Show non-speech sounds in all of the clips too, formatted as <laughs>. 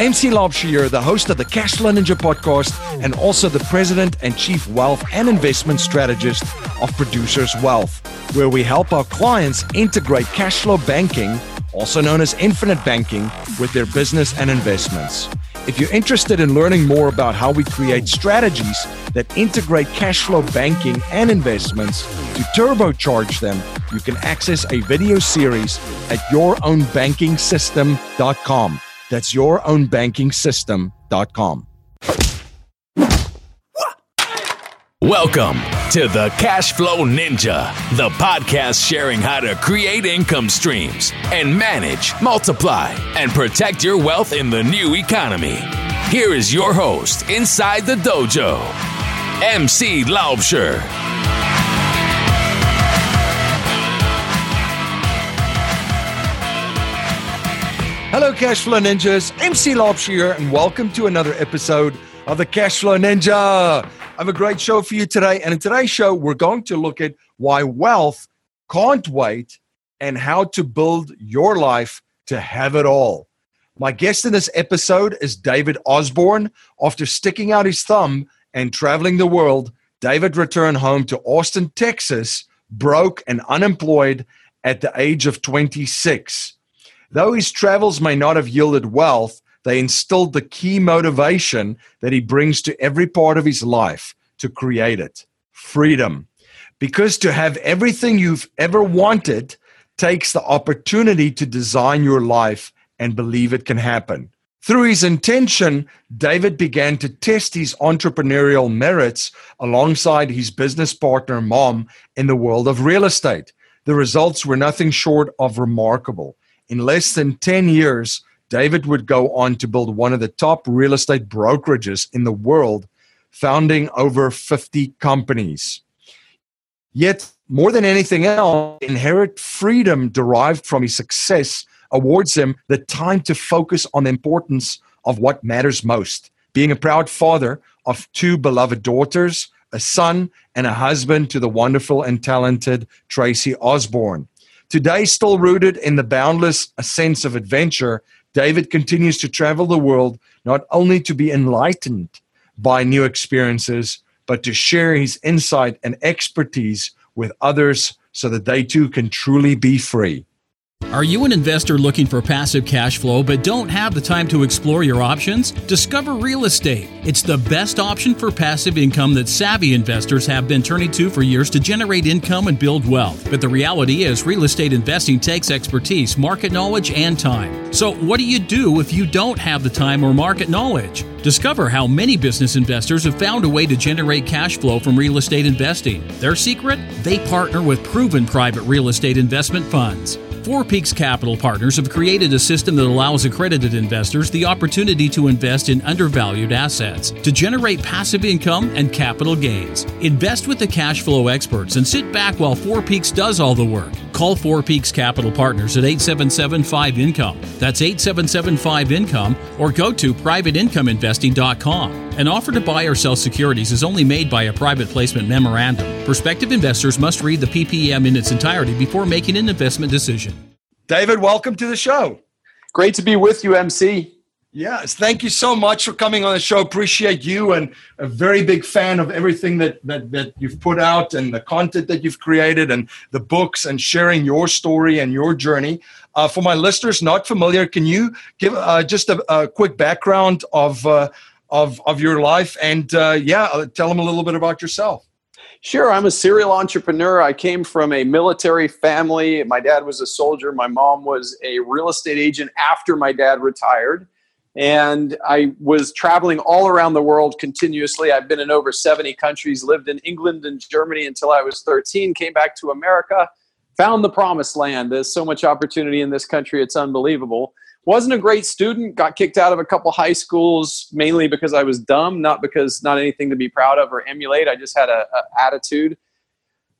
MC Laubscher, the host of the Cashflow Ninja podcast and also the president and chief wealth and investment strategist of Producers Wealth, where we help our clients integrate cash flow banking, also known as infinite banking, with their business and investments. If you're interested in learning more about how we create strategies that integrate cash flow banking and investments to turbocharge them, you can access a video series at yourownbankingsystem.com. That's your own banking yourownbankingsystem.com. Welcome to the Cash Flow Ninja, the podcast sharing how to create income streams and manage, multiply, and protect your wealth in the new economy. Here is your host inside the dojo, MC Laubscher. Hello, Cashflow Ninjas. MC Laubscher here, and welcome to another episode of the Cashflow Ninja. I have a great show for you today. And in today's show, we're going to look at why wealth can't wait and how to build your life to have it all. My guest in this episode is David Osborn. After sticking out his thumb and traveling the world, David returned home to Austin, Texas, broke and unemployed at the age of 26. Though his travels may not have yielded wealth, they instilled the key motivation that he brings to every part of his life to create it freedom. Because to have everything you've ever wanted takes the opportunity to design your life and believe it can happen. Through his intention, David began to test his entrepreneurial merits alongside his business partner, Mom, in the world of real estate. The results were nothing short of remarkable. In less than 10 years, David would go on to build one of the top real estate brokerages in the world, founding over 50 companies. Yet, more than anything else, inherent freedom derived from his success awards him the time to focus on the importance of what matters most being a proud father of two beloved daughters, a son, and a husband to the wonderful and talented Tracy Osborn. Today, still rooted in the boundless sense of adventure, David continues to travel the world not only to be enlightened by new experiences, but to share his insight and expertise with others so that they too can truly be free. Are you an investor looking for passive cash flow but don't have the time to explore your options? Discover real estate. It's the best option for passive income that savvy investors have been turning to for years to generate income and build wealth. But the reality is, real estate investing takes expertise, market knowledge, and time. So, what do you do if you don't have the time or market knowledge? Discover how many business investors have found a way to generate cash flow from real estate investing. Their secret? They partner with proven private real estate investment funds. Four Peaks Capital Partners have created a system that allows accredited investors the opportunity to invest in undervalued assets to generate passive income and capital gains. Invest with the cash flow experts and sit back while Four Peaks does all the work. Call Four Peaks Capital Partners at 877 5 Income. That's 877 5 Income or go to privateincomeinvesting.com. An offer to buy or sell securities is only made by a private placement memorandum. Prospective investors must read the PPM in its entirety before making an investment decision. David, welcome to the show. Great to be with you, MC. Yes, thank you so much for coming on the show. Appreciate you and a very big fan of everything that, that, that you've put out and the content that you've created and the books and sharing your story and your journey. Uh, for my listeners not familiar, can you give uh, just a, a, quick background of, uh, of, of your life and uh, yeah, uh, tell them a little bit about yourself? Sure, I'm a serial entrepreneur. I came from a military family. My dad was a soldier. My mom was a real estate agent after my dad retired and I was traveling all around the world continuously. I've been in over 70 countries, lived in England and Germany until I was 13, came back to America, found the promised land. There's so much opportunity in this country, it's unbelievable. Wasn't a great student, got kicked out of a couple high schools mainly because I was dumb, not because not anything to be proud of or emulate. I just had a, a attitude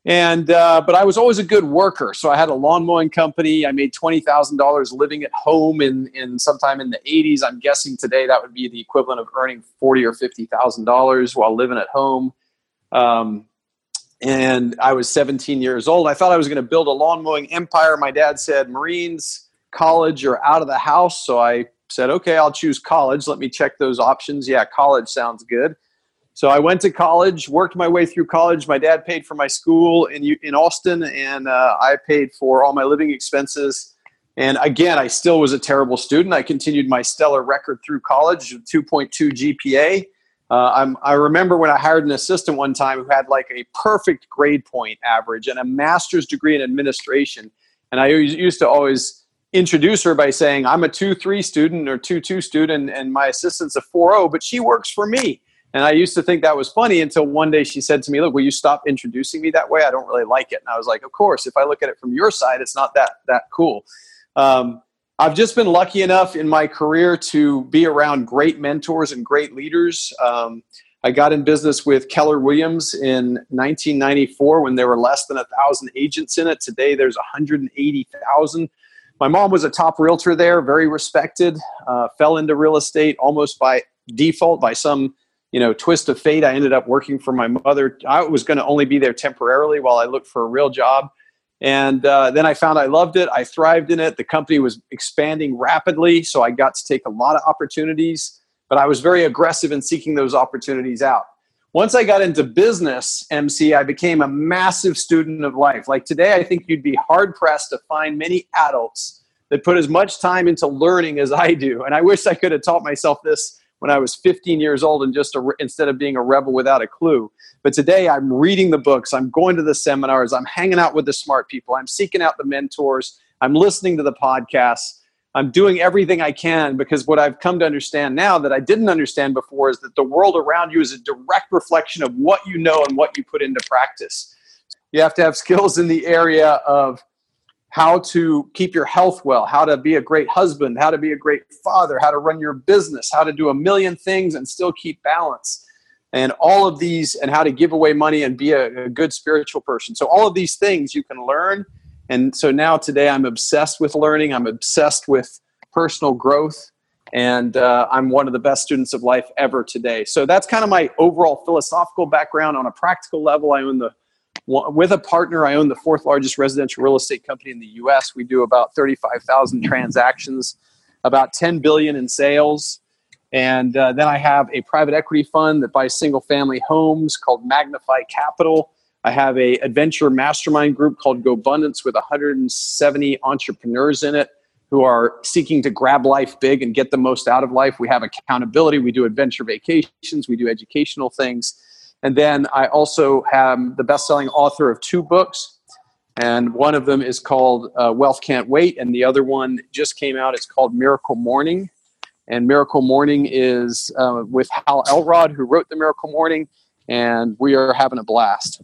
and uh, but I was always a good worker. So I had a lawn mowing company. I made twenty thousand dollars living at home in in sometime in the eighties. I'm guessing today that would be the equivalent of earning forty or fifty thousand dollars while living at home. Um, and I was 17 years old. I thought I was going to build a lawn mowing empire. My dad said, "Marines, college, or out of the house." So I said, okay, I'll choose college. Let me check those options. Yeah, college sounds good. So I went to college, worked my way through college. My dad paid for my school in in Austin, and uh, I paid for all my living expenses. And again, I still was a terrible student. I continued my stellar record through college, 2.2 GPA. Uh, i remember when I hired an assistant one time who had like a perfect grade point average and a master's degree in administration. And I used to always introduce her by saying, I'm a 2 3 student or 2 2 student, and my assistant's a 4 0, but she works for me. And I used to think that was funny until one day she said to me, Look, will you stop introducing me that way? I don't really like it. And I was like, Of course, if I look at it from your side, it's not that, that cool. Um, I've just been lucky enough in my career to be around great mentors and great leaders. Um, I got in business with Keller Williams in 1994 when there were less than a thousand agents in it. Today there's 180,000. My mom was a top realtor there, very respected. Uh, fell into real estate almost by default, by some you know twist of fate. I ended up working for my mother. I was going to only be there temporarily while I looked for a real job. And uh, then I found I loved it. I thrived in it. The company was expanding rapidly, so I got to take a lot of opportunities, but I was very aggressive in seeking those opportunities out. Once I got into business, MC, I became a massive student of life. Like today, I think you'd be hard pressed to find many adults that put as much time into learning as I do. And I wish I could have taught myself this when I was 15 years old and just a, instead of being a rebel without a clue. But today I'm reading the books, I'm going to the seminars, I'm hanging out with the smart people, I'm seeking out the mentors, I'm listening to the podcasts. I'm doing everything I can because what I've come to understand now that I didn't understand before is that the world around you is a direct reflection of what you know and what you put into practice. You have to have skills in the area of how to keep your health well, how to be a great husband, how to be a great father, how to run your business, how to do a million things and still keep balance. And all of these, and how to give away money and be a, a good spiritual person. So, all of these things you can learn. And so now today I'm obsessed with learning, I'm obsessed with personal growth, and uh, I'm one of the best students of life ever today. So, that's kind of my overall philosophical background. On a practical level, I own the with a partner, I own the fourth largest residential real estate company in the U.S. We do about 35,000 transactions, about 10 billion in sales, and uh, then I have a private equity fund that buys single-family homes called Magnify Capital. I have a adventure mastermind group called Go GoBundance with 170 entrepreneurs in it who are seeking to grab life big and get the most out of life. We have accountability. We do adventure vacations. We do educational things and then I also am the best selling author of two books. And one of them is called uh, Wealth Can't Wait, and the other one just came out. It's called Miracle Morning. And Miracle Morning is uh, with Hal Elrod, who wrote the Miracle Morning, and we are having a blast.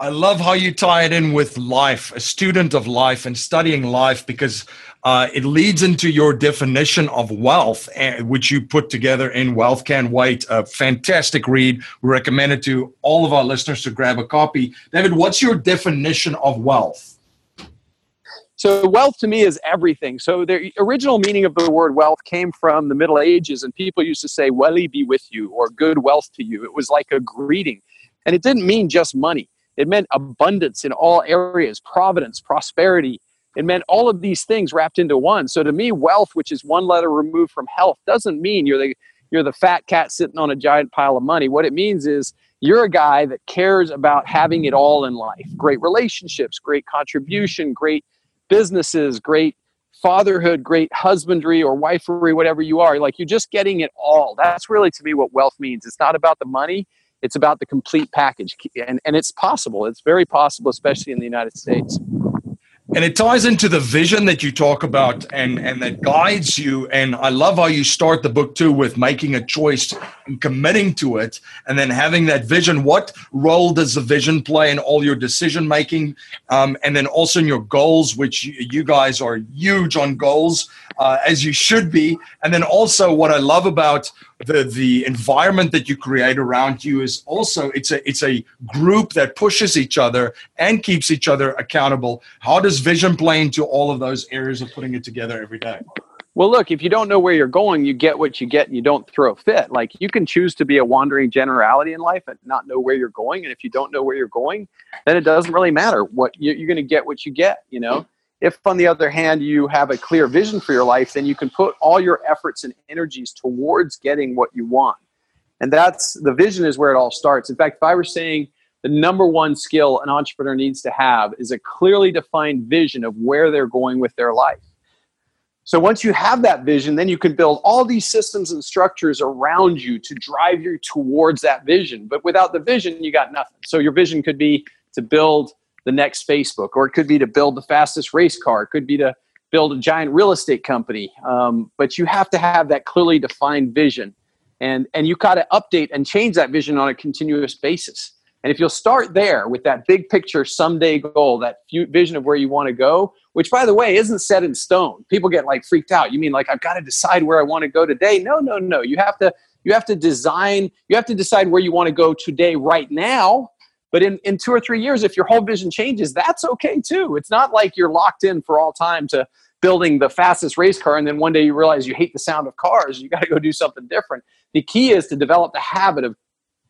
I love how you tie it in with life, a student of life and studying life, because uh, it leads into your definition of wealth, uh, which you put together in Wealth Can't Wait. A fantastic read. We recommend it to all of our listeners to grab a copy. David, what's your definition of wealth? So, wealth to me is everything. So, the original meaning of the word wealth came from the Middle Ages, and people used to say, Welly be with you, or good wealth to you. It was like a greeting. And it didn't mean just money, it meant abundance in all areas, providence, prosperity. It meant all of these things wrapped into one. So to me, wealth, which is one letter removed from health, doesn't mean you're the you're the fat cat sitting on a giant pile of money. What it means is you're a guy that cares about having it all in life. Great relationships, great contribution, great businesses, great fatherhood, great husbandry or wifery, whatever you are. Like you're just getting it all. That's really to me what wealth means. It's not about the money. It's about the complete package. And, and it's possible. It's very possible, especially in the United States. And it ties into the vision that you talk about and, and that guides you. And I love how you start the book too with making a choice and committing to it and then having that vision. What role does the vision play in all your decision making? Um, and then also in your goals, which you, guys are huge on goals, uh, as you should be. And then also what I love about the the environment that you create around you is also it's a it's a group that pushes each other and keeps each other accountable. How does vision play into all of those areas of putting it together every day? Well look if you don't know where you're going you get what you get and you don't throw a fit. Like you can choose to be a wandering generality in life and not know where you're going. And if you don't know where you're going then it doesn't really matter what you're going to get what you get you know If, on the other hand, you have a clear vision for your life, then you can put all your efforts and energies towards getting what you want. And that's the vision is where it all starts. In fact, if I were saying the number one skill an entrepreneur needs to have is a clearly defined vision of where they're going with their life. So once you have that vision, then you can build all these systems and structures around you to drive you towards that vision. But without the vision, you got nothing. So your vision could be to build the next Facebook, or it could be to build the fastest race car, it could be to build a giant real estate company. Um, but you have to have that clearly defined vision, and and you got to update and change that vision on a continuous basis. And if you'll start there with that big picture someday goal, that vision of where you want to go, which by the way isn't set in stone. People get like freaked out. You mean like I've got to decide where I want to go today? No, no, no. You have to you have to design, you have to decide where you want to go today right now. But in, in two or three years, if your whole vision changes, that's okay too. It's not like you're locked in for all time to building the fastest race car and then one day you realize you hate the sound of cars. You got to go do something different. The key is to develop the habit of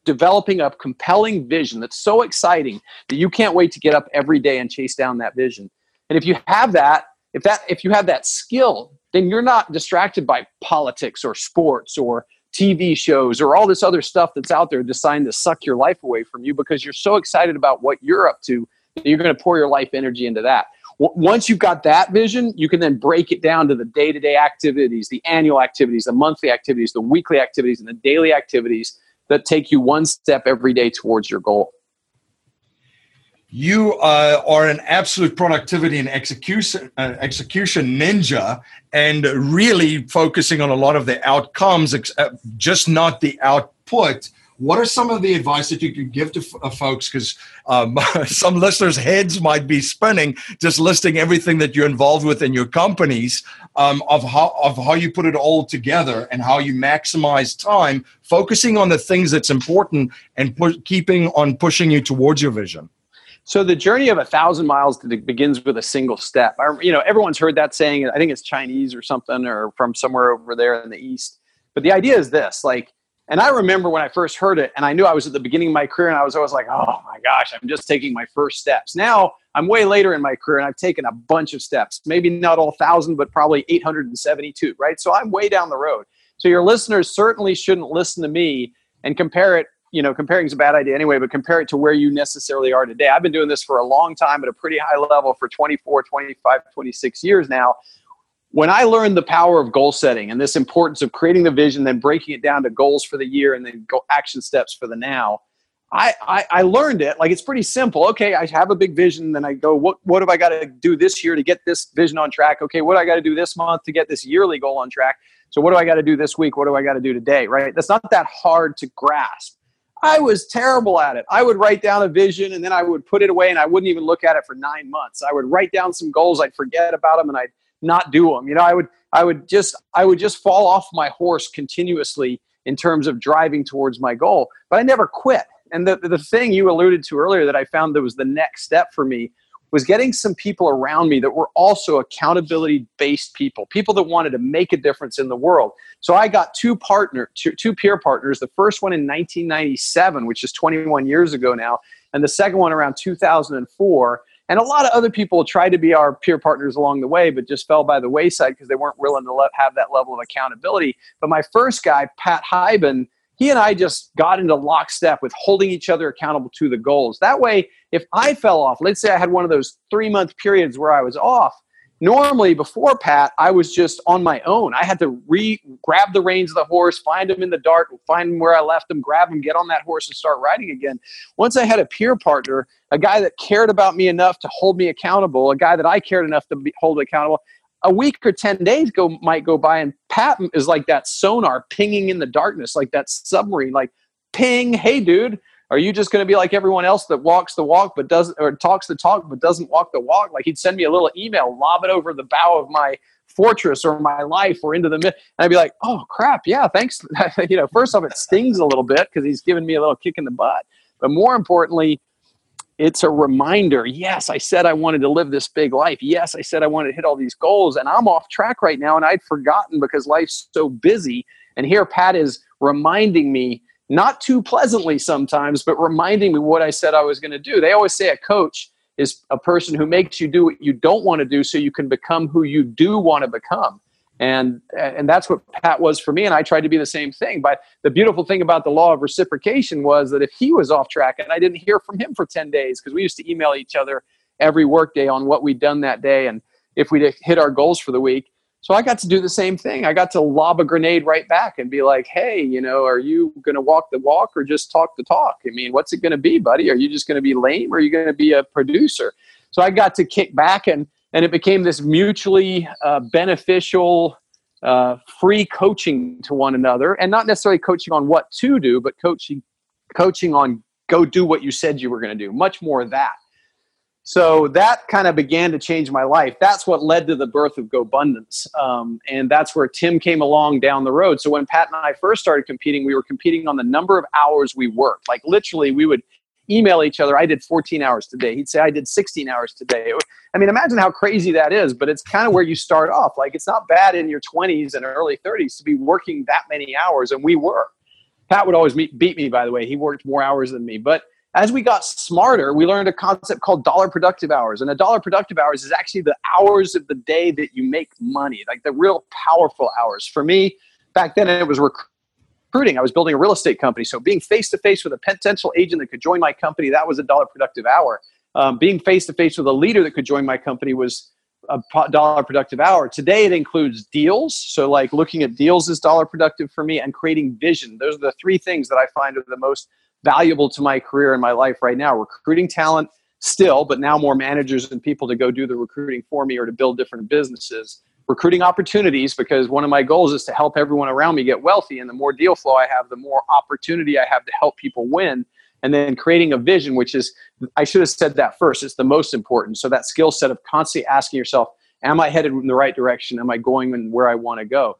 developing a compelling vision that's so exciting that you can't wait to get up every day and chase down that vision. And if you have that, if that if you have that skill, then you're not distracted by politics or sports or TV shows or all this other stuff that's out there designed to suck your life away from you because you're so excited about what you're up to that you're going to pour your life energy into that. Once you've got that vision, you can then break it down to the day to day activities, the annual activities, the monthly activities, the weekly activities, and the daily activities that take you one step every day towards your goal. You uh, are an absolute productivity and execution uh, execution ninja, and really focusing on a lot of the outcomes, uh, just not the output. What are some of the advice that you could give to f- uh, folks? Because um, <laughs> some listeners' heads might be spinning just listing everything that you're involved with in your companies um, of how of how you put it all together and how you maximize time, focusing on the things that's important and pu- keeping on pushing you towards your vision. So the journey of a thousand miles begins with a single step. I, you know, everyone's heard that saying. I think it's Chinese or something, or from somewhere over there in the east. But the idea is this: like and I remember when I first heard it, and I knew I was at the beginning of my career, and I was always like, oh my gosh, I'm just taking my first steps. Now I'm way later in my career, and I've taken a bunch of steps. Maybe not all thousand, but probably 872, right? So I'm way down the road. So your listeners certainly shouldn't listen to me and compare it. You know, comparing is a bad idea anyway, but compare it to where you necessarily are today. I've been doing this for a long time at a pretty high level for 24, 25, 26 years now when I learned the power of goal setting and this importance of creating the vision, then breaking it down to goals for the year and then go action steps for the now, I, I, I learned it. Like it's pretty simple. Okay, I have a big vision, then I go, what what have I got to do this year to get this vision on track? Okay, what do I got to do this month to get this yearly goal on track? So what do I got to do this week? What do I got to do today? Right? That's not that hard to grasp. I was terrible at it. I would write down a vision and then I would put it away and I wouldn't even look at it for nine months. I would write down some goals, I'd forget about them, and I'd not do them. You know, I would I would just I would just fall off my horse continuously in terms of driving towards my goal, but I never quit. And the the thing you alluded to earlier that I found that was the next step for me was getting some people around me that were also accountability based people, people that wanted to make a difference in the world. So I got two partner, two, two peer partners. The first one in 1997, which is 21 years ago now, and the second one around 2004 and a lot of other people tried to be our peer partners along the way, but just fell by the wayside because they weren't willing to let, have that level of accountability. But my first guy, Pat Hiban, he and I just got into lockstep with holding each other accountable to the goals. That way, if I fell off, let's say I had one of those three month periods where I was off, normally before Pat, I was just on my own. I had to re grab the reins of the horse, find him in the dark, find him where I left him, grab him, get on that horse, and start riding again. Once I had a peer partner, a guy that cared about me enough to hold me accountable, a guy that I cared enough to be, hold accountable. A week or ten days go might go by, and Pat is like that sonar pinging in the darkness, like that submarine, like ping, hey dude, are you just going to be like everyone else that walks the walk but doesn't, or talks the talk but doesn't walk the walk? Like he'd send me a little email, lob it over the bow of my fortress or my life or into the mid, and I'd be like, oh crap, yeah, thanks. <laughs> you know, first off, it stings a little bit because he's giving me a little kick in the butt, but more importantly, it's a reminder. Yes, I said I wanted to live this big life. Yes, I said I wanted to hit all these goals, and I'm off track right now, and I'd forgotten because life's so busy. And here, Pat is reminding me not too pleasantly sometimes, but reminding me what I said I was going to do. They always say a coach is a person who makes you do what you don't want to do so you can become who you do want to become and and that's what pat was for me and i tried to be the same thing. But the beautiful thing about the law of reciprocation was that if he was off track and i didn't hear from him for 10 days because we used to email each other every workday on what we'd done that day and if we hit our goals for the week. So i got to do the same thing. I got to lob a grenade right back and be like hey you know are you going to walk the walk or just talk the talk? I mean what's it going to be buddy? Are you just going to be lame or are you going to be a producer? So i got to kick back and and it became this mutually uh, beneficial uh, free coaching to one another. And not necessarily coaching on what to do but coaching coaching on go do what you said you were going to do much more of that. So that kind of began to change my life. That's what led to the birth of gobundance um, and that's where tim came along down the road. So when pat and i first started competing we were competing on the number of hours we worked. Like literally we would email each other, I did 14 hours today. He'd say, I did 16 hours today. I mean, imagine how crazy that is, but it's kind of where you start off. Like, it's not bad in your 20s and early 30s to be working that many hours, and we were. Pat would always meet, beat me, by the way. He worked more hours than me. But as we got smarter, we learned a concept called dollar productive hours. And a dollar productive hours is actually the hours of the day that you make money, like the real powerful hours. For me, back then it was recruiting recruiting. I was building a real estate company. So being face to face with a potential agent that could join my company, that was a dollar productive hour. Um, being face to face with a leader that could join my company was a dollar productive hour. Today it includes deals. So like looking at deals is dollar productive for me and creating vision. Those are the three things that I find are the most valuable to my career and my life right now. Recruiting talent still, but now more managers and people to go do the recruiting for me or to build different businesses recruiting opportunities because one of my goals is to help everyone around me get wealthy. And the more deal flow I have, the more opportunity I have to help people win. And then creating a vision, which is, I should have said that first, it's the most important. So that skill set of constantly asking yourself, Am I headed in the right direction? Am I going in where I want to go?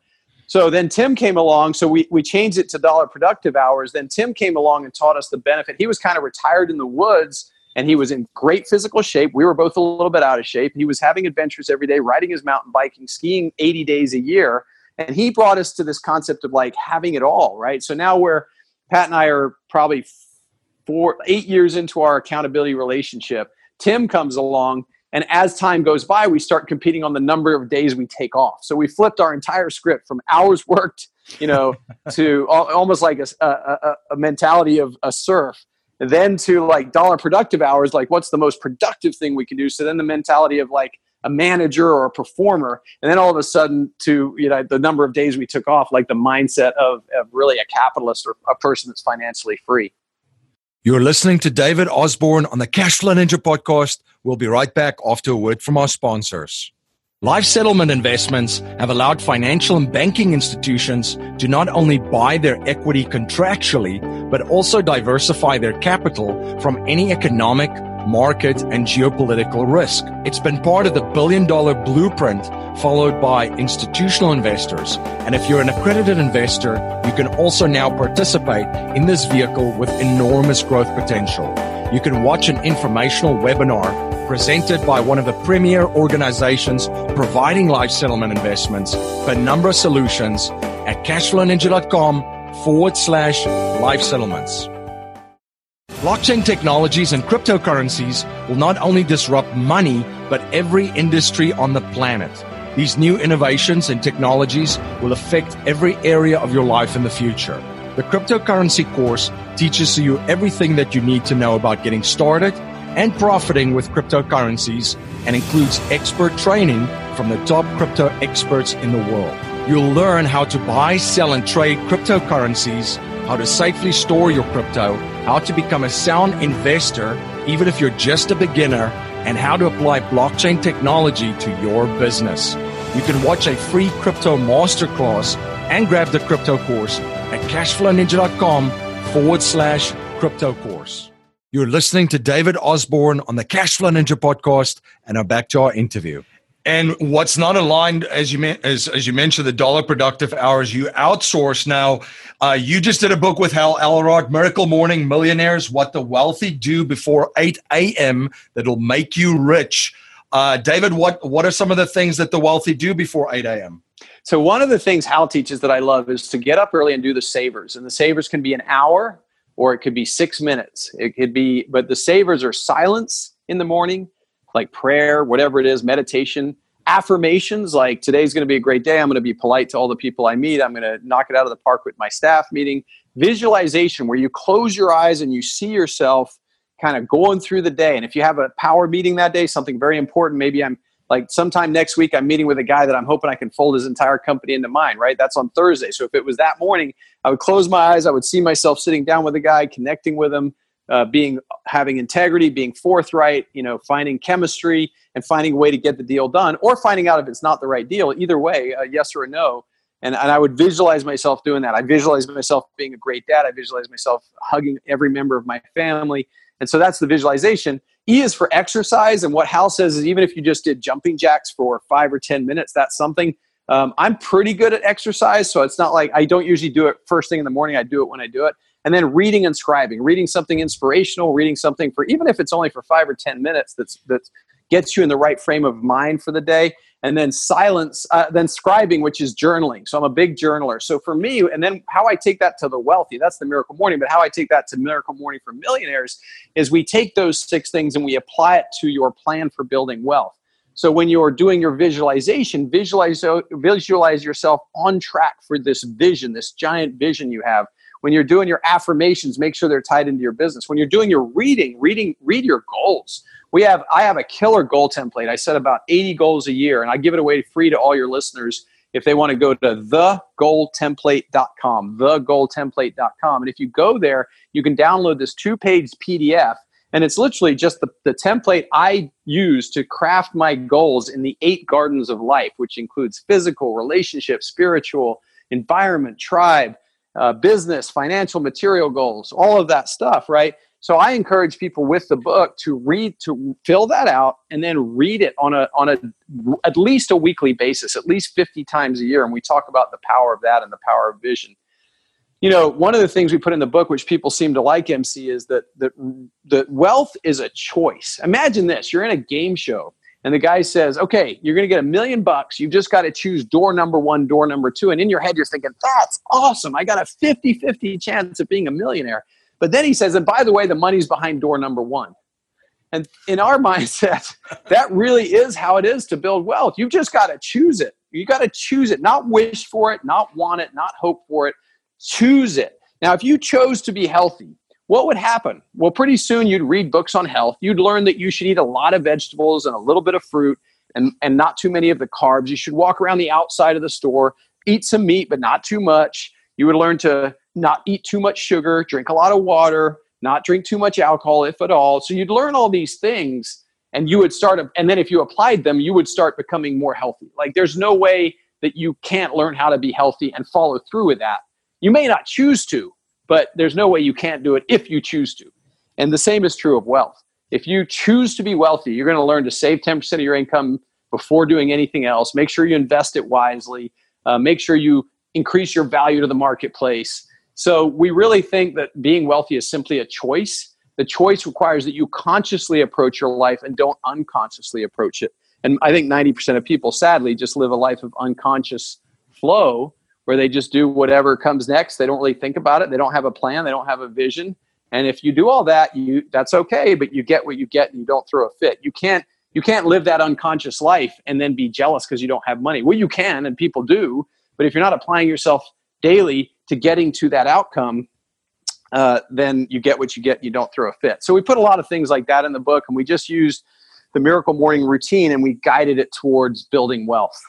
So then Tim came along. So we, we changed it to dollar productive hours. Then Tim came along and taught us the benefit. He was kind of retired in the woods and he was in great physical shape. We were both a little bit out of shape. He was having adventures every day, riding his mountain biking, skiing 80 days a year. And he brought us to this concept of like having it all, right? So now we're, Pat and I are probably four, eight years into our accountability relationship. Tim comes along, and as time goes by, we start competing on the number of days we take off. So we flipped our entire script from hours worked, you know, <laughs> to almost like a, a, a mentality of a serf then to like dollar productive hours like what's the most productive thing we can do? So then the mentality of like a manager or a performer and then all of a sudden to you know the number of days we took off like the mindset of, of really a capitalist or a person that's financially free. You're listening to david osborn on the cashflow ninja podcast. We'll be right back after a word from our sponsors Life settlement investments have allowed financial and banking institutions to not only buy their equity contractually, but also diversify their capital from any economic, market, and geopolitical risk. It's been part of the billion dollar blueprint followed by institutional investors. And if you're an accredited investor, you can also now participate in this vehicle with enormous growth potential. You can watch an informational webinar presented by one of the premier organizations providing life settlement investments, Penumbra Solutions, at cashflowninja.com forward slash life settlements. Blockchain technologies and cryptocurrencies will not only disrupt money, but every industry on the planet. These new innovations and technologies will affect every area of your life in the future. The cryptocurrency course teaches you everything that you need to know about getting started and profiting with cryptocurrencies and includes expert training from the top crypto experts in the world. You'll learn how to buy, sell, and trade cryptocurrencies, how to safely store your crypto, how to become a sound investor, even if you're just a beginner, and how to apply blockchain technology to your business. You can watch a free crypto masterclass and grab the crypto course at cashflowninja.com forward slash crypto course. You're listening to David Osborn on the Cashflow Ninja podcast, and I'm back to our interview. And what's not aligned, as you as, as you mentioned, the dollar productive hours you outsource now. Uh, you just did a book with Hal Elrod, Miracle Morning Millionaires: What the Wealthy Do Before 8 a.m. That'll make you rich. Uh, David, what what are some of the things that the wealthy do before 8 a.m.? So one of the things Hal teaches that I love is to get up early and do the savers, and the savers can be an hour or it could be six minutes. It could be, but the savers are silence in the morning, like prayer, whatever it is, meditation, affirmations like today's going to be a great day. I'm going to be polite to all the people I meet. I'm going to knock it out of the park with my staff meeting. Visualization, where you close your eyes and you see yourself kind of going through the day. And if you have a power meeting that day, something very important, maybe I'm like sometime next week i'm meeting with a guy that i'm hoping i can fold his entire company into mine right? That's on thursday. So if it was that morning i would close my eyes. I would see myself sitting down with a guy connecting with him uh, being having integrity being forthright you know finding chemistry and finding a way to get the deal done or finding out if it's not the right deal. Either way a yes or a no. And, and i would visualize myself doing that. I visualize myself being a great dad. I visualize myself hugging every member of my family. And so that's the visualization E is for exercise. And what Hal says is even if you just did jumping jacks for five or 10 minutes, that's something. Um, I'm pretty good at exercise. So it's not like I don't usually do it first thing in the morning. I do it when I do it. And then reading and scribing, reading something inspirational, reading something for even if it's only for five or 10 minutes that's, that gets you in the right frame of mind for the day and then silence, uh, then scribing, which is journaling. So I'm a big journaler. So for me, and then how I take that to the wealthy, that's the miracle morning, but how I take that to miracle morning for millionaires is we take those six things and we apply it to your plan for building wealth. So when you're doing your visualization, visualize, visualize yourself on track for this vision, this giant vision you have. When you're doing your affirmations, make sure they're tied into your business. When you're doing your reading, reading, read your goals. We have i have a killer goal template. I set about 80 goals a year and i give it away free to all your listeners if they want to go to thegoaltemplate.com thegoaltemplate.com and if you go there you can download this two page pdf and it's literally just the, the template i use to craft my goals in the eight gardens of life which includes physical relationship spiritual environment tribe uh, business financial material goals all of that stuff right so I encourage people with the book to read to fill that out and then read it on a on a at least a weekly basis, at least 50 times a year and we talk about the power of that and the power of vision. You know, one of the things we put in the book which people seem to like MC is that that that wealth is a choice. Imagine this, you're in a game show and the guy says, "Okay, you're going to get a million bucks. You've just got to choose door number 1, door number 2." And in your head you're thinking, "That's awesome. I got a 50-50 chance of being a millionaire." But then he says, and by the way, the money's behind door number one. And in our <laughs> mindset, that really is how it is to build wealth. You've just got to choose it. You got to choose it, not wish for it, not want it, not hope for it. Choose it. Now, if you chose to be healthy, what would happen? Well, pretty soon you'd read books on health. You'd learn that you should eat a lot of vegetables and a little bit of fruit and, and not too many of the carbs. You should walk around the outside of the store, eat some meat, but not too much. You would learn to not eat too much sugar, drink a lot of water, not drink too much alcohol, if at all. So you'd learn all these things and you would start, and then if you applied them, you would start becoming more healthy. Like there's no way that you can't learn how to be healthy and follow through with that. You may not choose to, but there's no way you can't do it if you choose to. And the same is true of wealth. If you choose to be wealthy, you're going to learn to save 10% of your income before doing anything else. Make sure you invest it wisely. Uh, make sure you increase your value to the marketplace. So we really think that being wealthy is simply a choice. The choice requires that you consciously approach your life and don't unconsciously approach it. And I think 90% of people, sadly, just live a life of unconscious flow where they just do whatever comes next. They don't really think about it. They don't have a plan. They don't have a vision. And if you do all that, you that's okay, but you get what you get and you don't throw a fit. You can't you can't live that unconscious life and then be jealous because you don't have money. Well, you can, and people do, but if you're not applying yourself daily to getting to that outcome, uh, then you get what you get. And You don't throw a fit. So we put a lot of things like that in the book, and we just used the miracle morning routine and we guided it towards building wealth.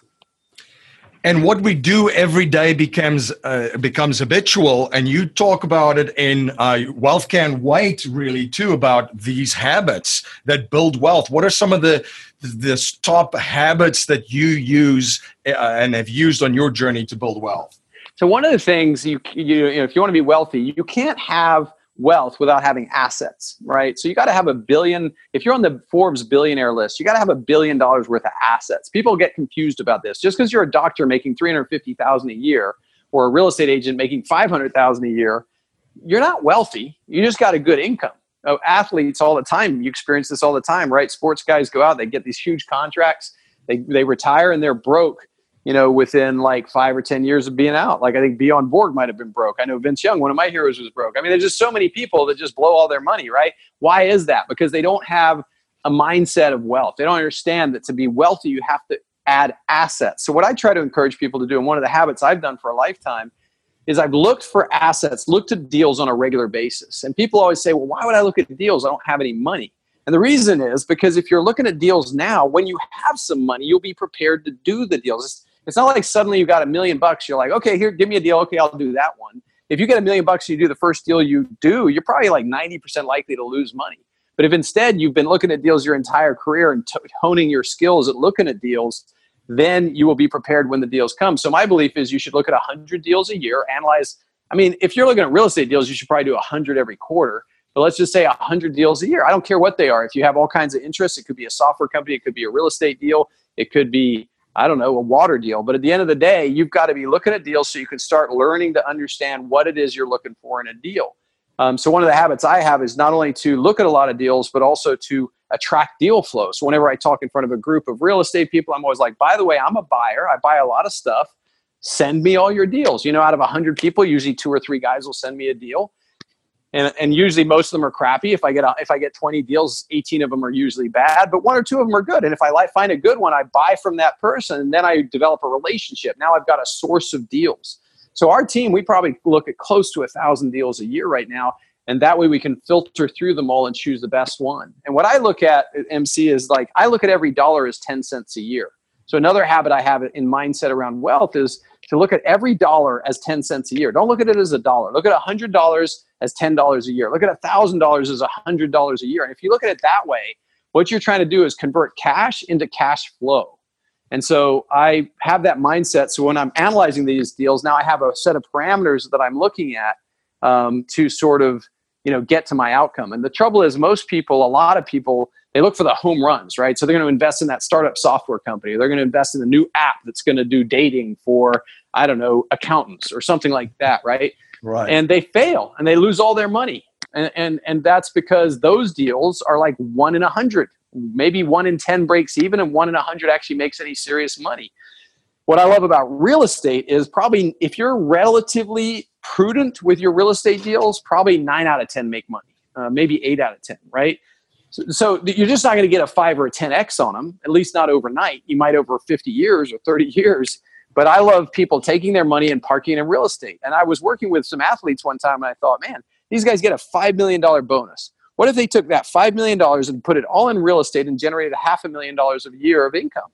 And what we do every day becomes uh, becomes habitual, and you talk about it in uh, Wealth Can't Wait, really, too, about these habits that build wealth. What are some of the the top habits that you use uh, and have used on your journey to build wealth? So one of the things you, you, you know, if you want to be wealthy, you can't have wealth without having assets, right? So you got to have a billion. If you're on the Forbes billionaire list, you got to have a billion dollars worth of assets. People get confused about this. Just because you're a doctor making three hundred fifty thousand a year, or a real estate agent making five hundred thousand a year, you're not wealthy. You just got a good income. Oh, athletes all the time. You experience this all the time, right? Sports guys go out, they get these huge contracts, they they retire, and they're broke you know, within like five or 10 years of being out. Like I think Björn Borg might have been broke. I know Vince Young, one of my heroes, was broke. I mean, there's just so many people that just blow all their money, right? Why is that? Because they don't have a mindset of wealth. They don't understand that to be wealthy, you have to add assets. So, what I try to encourage people to do, and one of the habits I've done for a lifetime, is I've looked for assets, looked at deals on a regular basis. And people always say, well, why would I look at deals? I don't have any money. And the reason is because if you're looking at deals now, when you have some money, you'll be prepared to do the deals. It's, not like suddenly you got a million bucks, you're like, okay, here, give me a deal. Okay, I'll do that one. If you get a million bucks, you do the first deal you do, you're probably like 90% likely to lose money. But if instead you've been looking at deals your entire career and t- honing your skills at looking at deals, then you will be prepared when the deals come. So my belief is you should look at 100 deals a year, analyze. I mean, if you're looking at real estate deals, you should probably do 100 every quarter. But let's just say 100 deals a year. I don't care what they are. If you have all kinds of interests, it could be a software company, it could be a real estate deal, it could be I don't know, a water deal. But at the end of the day, you've got to be looking at deals so you can start learning to understand what it is you're looking for in a deal. Um, so one of the habits I have is not only to look at a lot of deals, but also to attract deal flow. So whenever I talk in front of a group of real estate people, I'm always like, by the way, I'm a buyer. I buy a lot of stuff. Send me all your deals. You know, out of 100 people, usually two or three guys will send me a deal. And, and usually most of them are crappy. If I get a, if I get 20 deals, 18 of them are usually bad, but one or two of them are good. And if I like, find a good one, I buy from that person, and then I develop a relationship. Now I've got a source of deals. So our team, we probably look at close to a thousand deals a year right now, and that way we can filter through them all and choose the best one and what i look at at mc is like i look at every dollar as 10 cents a year so another habit i have in mindset around wealth is to look at every dollar as 10 cents a year. Don't look at it as a dollar. Look at $100 as $10 a year. Look at $1000 as $100 a year. And if you look at it that way what you're trying to do is convert cash into cash flow. And so I have that mindset. So when I'm analyzing these deals, now I have a set of parameters that I'm looking at um, to sort of you know get to my outcome. And the trouble is most people a lot of people they look for the home runs right? So they're going to invest in that startup software company. They're going to invest in the new app that's going to do dating for i don't know accountants or something like that right right and they fail and they lose all their money and and, and that's because those deals are like one in a hundred maybe one in 10 breaks even and one in a hundred actually makes any serious money what I love about real estate is probably if you're relatively prudent with your real estate deals, probably nine out of 10 make money, uh, maybe eight out of 10, right? So, so you're just not going to get a five or a 10x on them, at least not overnight. You might over 50 years or 30 <laughs> years. But I love people taking their money and parking in real estate. And I was working with some athletes one time and I thought, man, these guys get a $5 million bonus. What if they took that $5 million and put it all in real estate and generated a half a million dollars a year of income?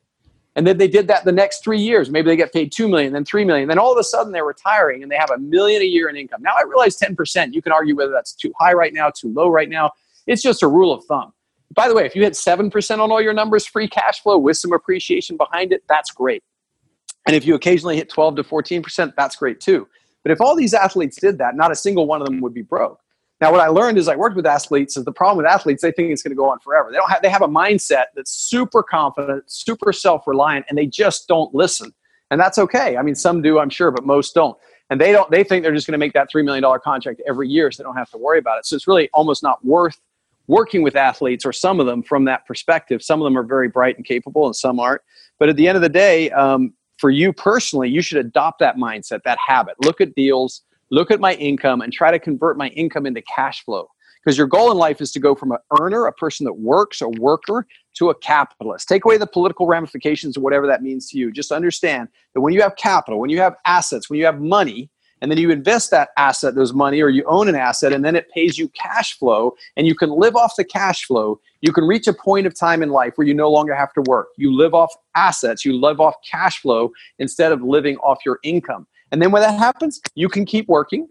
and then they did that the next three years maybe they get paid 2 million then 3 million then all of a sudden they're retiring and they have a million a year in income now i realize 10% you can argue whether that's too high right now too low right now it's just a rule of thumb by the way if you hit 7% on all your numbers free cash flow with some appreciation behind it that's great and if you occasionally hit 12 to 14% that's great too but if all these athletes did that not a single one of them would be broke now, what I learned is I worked with athletes is the problem with athletes, they think it's going to go on forever. They don't have, they have a mindset that's super confident, super self-reliant, and they just don't listen. And that's okay. I mean, some do, I'm sure, but most don't. And they don't, they think they're just going to make that $3 million contract every year so they don't have to worry about it. So it's really almost not worth working with athletes or some of them from that perspective. Some of them are very bright and capable and some aren't. But at the end of the day, um, for you personally, you should adopt that mindset, that habit. Look at deals, look at my income and try to convert my income into cash flow. Because your goal in life is to go from an earner, a person that works, a worker, to a capitalist. Take away the political ramifications of whatever that means to you. Just understand that when you have capital, when you have assets, when you have money, and then you invest that asset, those money, or you own an asset, and then it pays you cash flow, and you can live off the cash flow. You can reach a point of time in life where you no longer have to work. You live off assets, you live off cash flow instead of living off your income. And then when that happens, you can keep working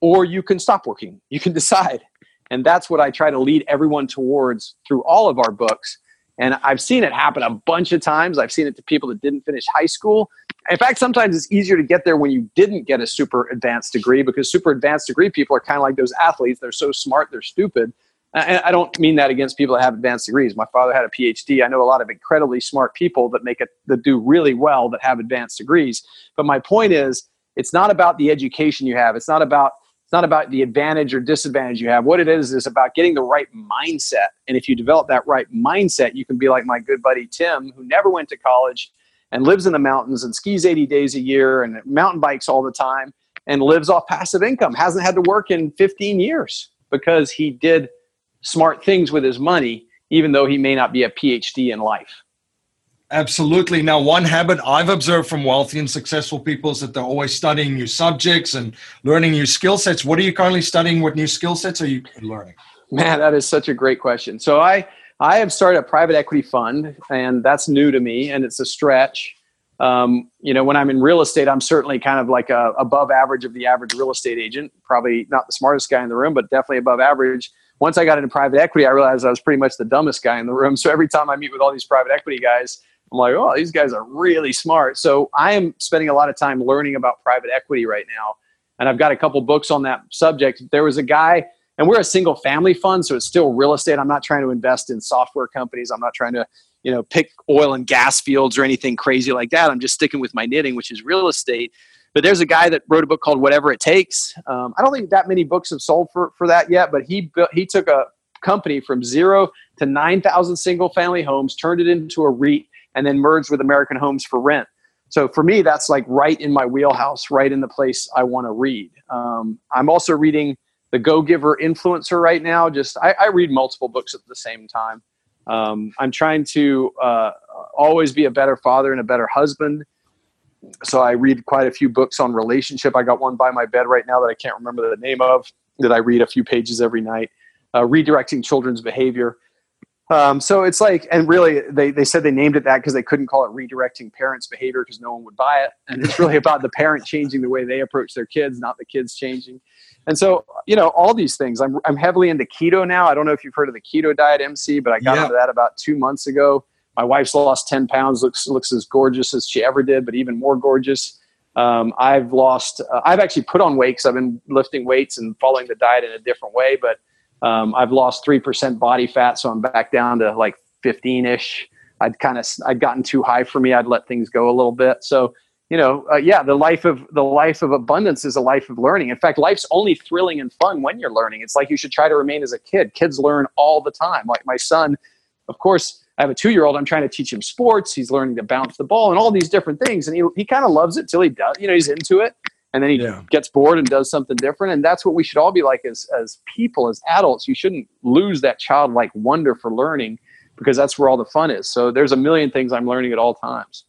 or you can stop working. You can <laughs> decide. And that's what I try to lead everyone towards through all of our books. And I've seen it happen a bunch of times. I've seen it to people that didn't finish high school. In fact, sometimes it's easier to get there when you didn't get a super advanced degree because super advanced degree people are kind of like those athletes. They're so smart, they're stupid. And I don't mean that against people that have advanced degrees. My father had a PhD. I know a lot of incredibly smart people that make it that do really well that have advanced degrees. But my point is, it's not about the education you have. It's not about it's not about the advantage or disadvantage you have. What it is is about getting the right mindset. And if you develop that right mindset, you can be like my good buddy Tim, who never went to college and lives in the mountains and skis 80 days a year and mountain bikes all the time and lives off passive income. Hasn't had to work in 15 years because he did smart things with his money even though he may not be a PhD in life. Absolutely. Now, one habit I've observed from wealthy and successful people is that they're always studying new subjects and learning new skill sets. What are you currently studying? What new skill sets are you learning? Man, that is such a great question. So I I have started a private equity fund, and that's new to me, and it's a stretch. Um, you know, when I'm in real estate, I'm certainly kind of like a, above average of the average real estate agent. Probably not the smartest guy in the room, but definitely above average. Once I got into private equity, I realized I was pretty much the dumbest guy in the room. <laughs> So every time I meet with all these private equity guys, I'm like, oh, these guys are really smart. So I am spending a lot of time learning about private equity right now. And I've got a couple books on that subject. There was a guy, and we're a single family fund, so it's still real estate. I'm not trying to invest in software companies. I'm not trying to, you know, pick oil and gas fields or anything crazy like that. I'm just sticking with my knitting, which is real estate. But there's a guy that wrote a book called Whatever It Takes. Um, I don't think that many books have sold for, for that yet, but he built, he took a company from zero to 9,000 single family homes, turned it into a REIT, and then merged with American Homes for Rent. So for me, that's like right in my wheelhouse, right in the place I want to read. Um, I'm also reading The Go Giver Influencer right now. Just I, I, read multiple books at the same time. Um, I'm trying to uh, always be a better father and a better husband. So I read quite a few books on relationship. I got one by my bed right now that I can't remember the name of that I read a few pages every night. Uh, redirecting children's behavior. Um, so it's like, and really, they, they said they named it that because they couldn't call it redirecting parents' behavior because no one would buy it. And it's really about the parent changing the way they approach their kids, not the kids changing. And so, you know, all these things. I'm, I'm heavily into keto now. I don't know if you've heard of the keto diet, MC, but I got yeah. into that about two months ago. My wife's lost 10 pounds, looks, looks as gorgeous as she ever did, but even more gorgeous. Um, I've lost, uh, I've actually put on weight because I've been lifting weights and following the diet in a different way, but um, I've lost three percent body fat, so I'm back down to like 15 ish. I'd kind of I'd gotten too high for me. I'd let things go a little bit. So you know, uh, yeah, the life of the life of abundance is a life of learning. In fact, life's only thrilling and fun when you're learning. It's like you should try to remain as a kid. Kids learn all the time. Like my son, of course, I have a two year old. I'm trying to teach him sports. He's learning to bounce the ball and all these different things, and he he kind of loves it till he does. You know, he's into it and then he yeah. gets bored and does something different and that's what we should all be like as as people as adults you shouldn't lose that childlike wonder for learning because that's where all the fun is so there's a million things i'm learning at all times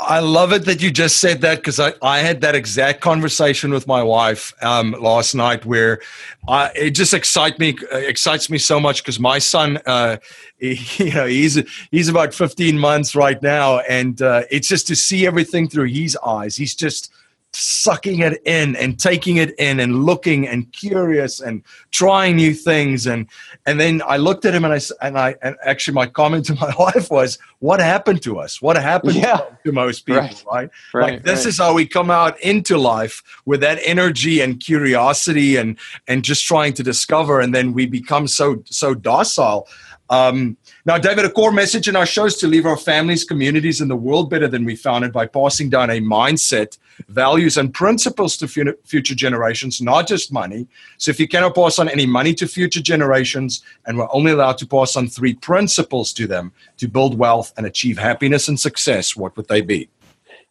I love it that you just said that because I, I had that exact conversation with my wife um, last night where I, it just excites me excites me so much because my son uh, he, <laughs> you know he's he's about 15 months right now and uh, it's just to see everything through his eyes. He's just sucking it in and taking it in and looking and curious and trying new things and and then I looked at him and I and I and actually my comment <laughs> to my wife was what happened to us what happened yeah. to most people right, right? right like this right. is how we come out into life with that energy and curiosity and and just trying to discover and then we become so so docile um, now, David, a core message in our show is to leave our families, communities, and the world better than we found it by passing down a mindset, values, and principles to future generations, not just money. So, if you cannot pass on any money to future generations, and we're only allowed to pass on three principles to them to build wealth and achieve happiness and success, what would they be?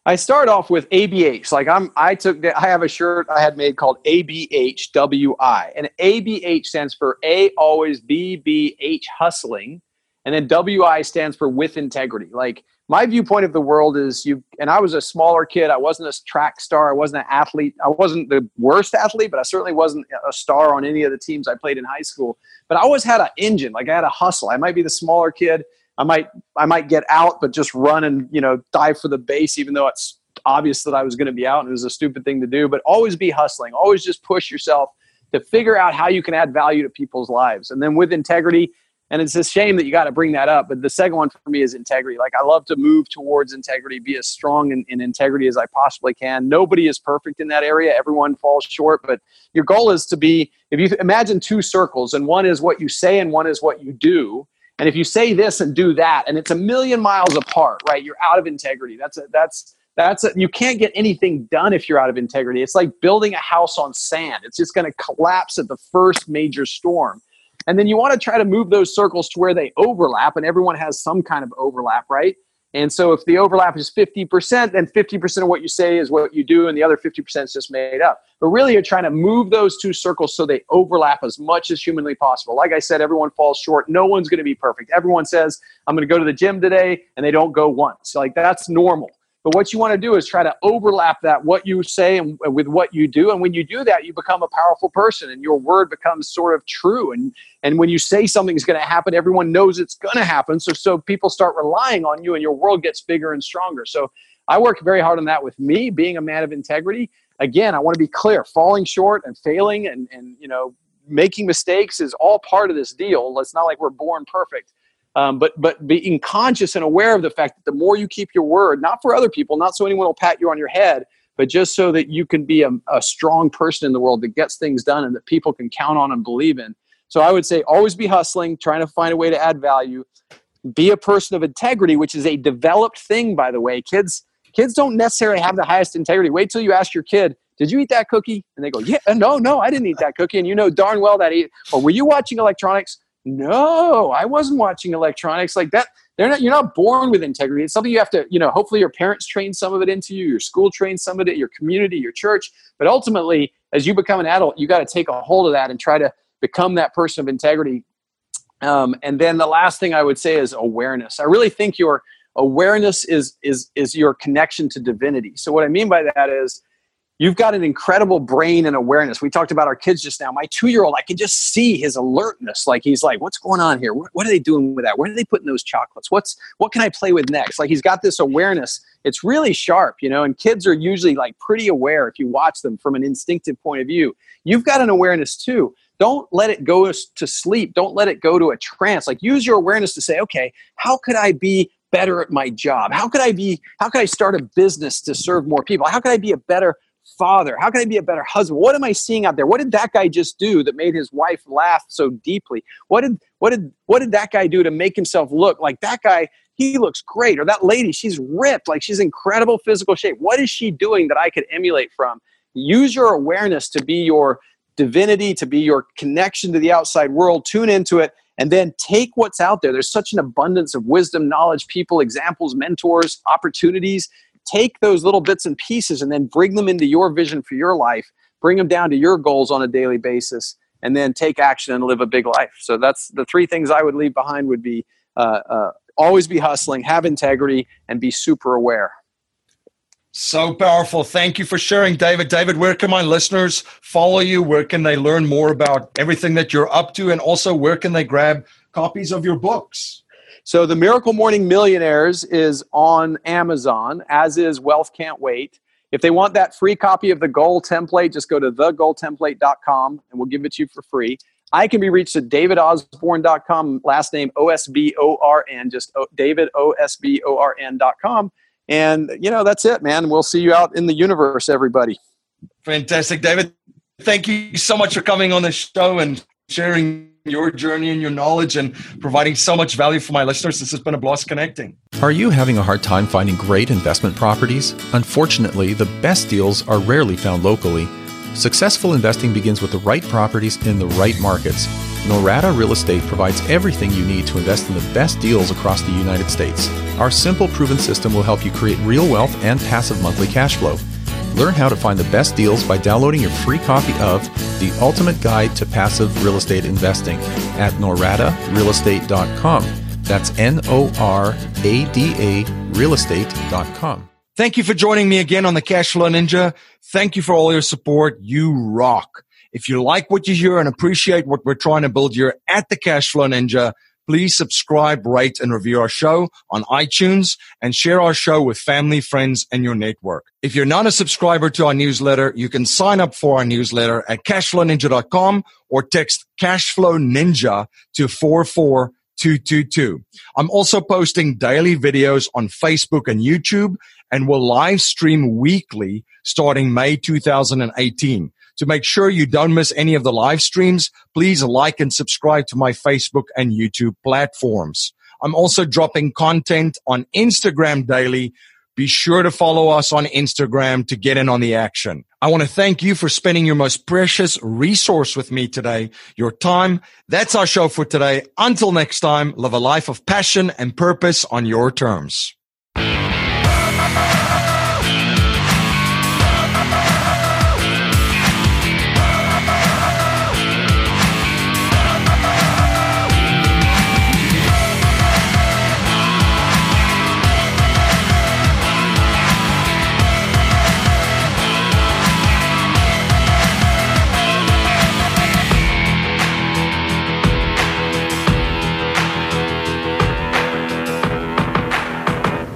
I start off with ABH. Like I'm, I took, I have a shirt I had made called ABHWI, and ABH stands for A always B B H hustling, and then WI stands for with integrity. Like my viewpoint of the world is you, and I was a smaller kid. I wasn't a track star. I wasn't an athlete. I wasn't the worst athlete, but I certainly wasn't a star on any of the teams I played in high school. But I always had an engine. Like I had a hustle. I might be the smaller kid I might I might get out, but just run and you know dive for the base, even though it's obvious that I was going to be out and it was a stupid thing to do. But always be hustling. Always just push yourself to figure out how you can add value to people's lives, and then with integrity. And it's a shame that you got to bring that up. But the second one for me is integrity. Like I love to move towards integrity, be as strong in, in integrity as I possibly can. Nobody is perfect in that area. Everyone falls short. But your goal is to be, if you imagine two circles, and one is what you say and one is what you do and if you say this and do that, and it's a million miles apart, right? You're out of integrity. That's a, that's that's a, you can't get anything done if you're out of integrity. It's like building a house on sand. It's just going to collapse at the first major storm. And then you want to try to move those circles to where they overlap, and everyone has some kind of overlap, right? And so if the overlap is 50%, then 50% of what you say is what you do, and the other 50% is just made up. But really, you're trying to move those two circles so they overlap as much as humanly possible. Like I said, everyone falls short. No one's going to be perfect. Everyone says, I'm going to go to the gym today, and they don't go once. Like that's normal. But what you want to do is try to overlap that what you say and uh, with what you do. And when you do that, you become a powerful person and your word becomes sort of true. And and when you say something is going to happen, everyone knows it's going to happen. So so people start relying on you and your world gets bigger and stronger. So I work very hard on that with me, being a man of integrity. Again, I want to be clear, falling short and failing and and you know, making mistakes is all part of this deal. It's not like we're born perfect um, but but being conscious and aware of the fact that the more you keep your word, not for other people, not so anyone will pat you on your head, but just so that you can be a, a strong person in the world that gets things done and that people can count on and believe in. So I would say always be hustling, trying to find a way to add value. Be a person of integrity, which is a developed thing, by the way. Kids kids don't necessarily have the highest integrity. Wait till you ask your kid, did you eat that cookie? And they go, yeah, no, no, I didn't eat that cookie. And you know darn well that ate. Or were you watching electronics? No i wasn't watching electronics. Like that they're not you're not born with integrity. It's something you have to you know hopefully your parents train some of it into you your school trains some of it your community your church. But ultimately as you become an adult you got to take a hold of that and try to become that person of integrity. Um, and then the last thing i would say is awareness. I really think your awareness is is is your connection to divinity. So what i mean by that is You've got an incredible brain and awareness. We talked about our kids just now. My two year old, I can just see his alertness. Like he's like, what's going on here? What, are they doing with that? Where are they putting those chocolates? What's what can I play with next? Like he's got this awareness. It's really sharp, you know, and kids are usually like pretty aware if you watch them from an instinctive point of view. You've got an awareness too. Don't let it go to sleep. Don't let it go to a trance. Like use your awareness to say, okay, how could I be better at my job? How could I be, how could I start a business to serve more people? How could I be a better father? How can I be a better husband? What am I seeing out there? What did that guy just do that made his wife laugh so deeply? What did what did what did that guy do to make himself look like that guy? He looks great. Or that lady, she's ripped, like she's incredible physical shape. What is she doing that I could emulate from? Use your awareness to be your divinity, to be your connection to the outside world. Tune into it and then take what's out there. There's such an abundance of wisdom, knowledge, people, examples, mentors, opportunities take those little bits and pieces and then bring them into your vision for your life bring them down to your goals on a daily basis and then take action and live a big life so that's the three things i would leave behind would be uh, uh, always be hustling have integrity and be super aware so powerful. Thank you for sharing, David. David, where can my listeners follow you? Where can they learn more about everything that you're up to? And also, where can they grab copies of your books? So the Miracle Morning Millionaires is on Amazon, as is Wealth Can't Wait. If they want that free copy of the goal template, just go to thegoaltemplate.com and we'll give it to you for free. I can be reached at davidosborn.com, last name O S B O R N, just David O S B O R N.com. And, you know, that's it, man. We'll see you out in the universe, everybody. Fantastic, David. Thank you so much for coming on the show and sharing your journey and your knowledge and providing so much value for my listeners. This has been a blast connecting. Are you having a hard time finding great investment properties? Unfortunately, the best deals are rarely found locally. Successful investing begins with the right properties in the right markets. Norada Real Estate provides everything you need to invest in the best deals across the United States. Our simple, proven system will help you create real wealth and passive monthly cash flow. Learn how to find the best deals by downloading your free copy of The Ultimate Guide to Passive Real Estate Investing at noradarealestate.com. That's N O R A D A realestate.com. Thank you for joining me again on the Cashflow Ninja. Thank you for all your support. You rock. If you like what you hear and appreciate what we're trying to build here at the Cashflow Ninja, please subscribe, rate, and review our show on iTunes and share our show with family, friends, and your network. If you're not a subscriber to our newsletter, you can sign up for our newsletter at cashflowninja.com or text cashflow ninja to 44222. I'm also posting daily videos on Facebook and YouTube and will live stream weekly starting May 2018. To make sure you don't miss any of the live streams, please like and subscribe to my Facebook and YouTube platforms. I'm also dropping content on Instagram daily. Be sure to follow us on Instagram to get in on the action. I want to thank you for spending your most precious resource with me today, your time. That's our show for today. Until next time, live a life of passion and purpose on your terms.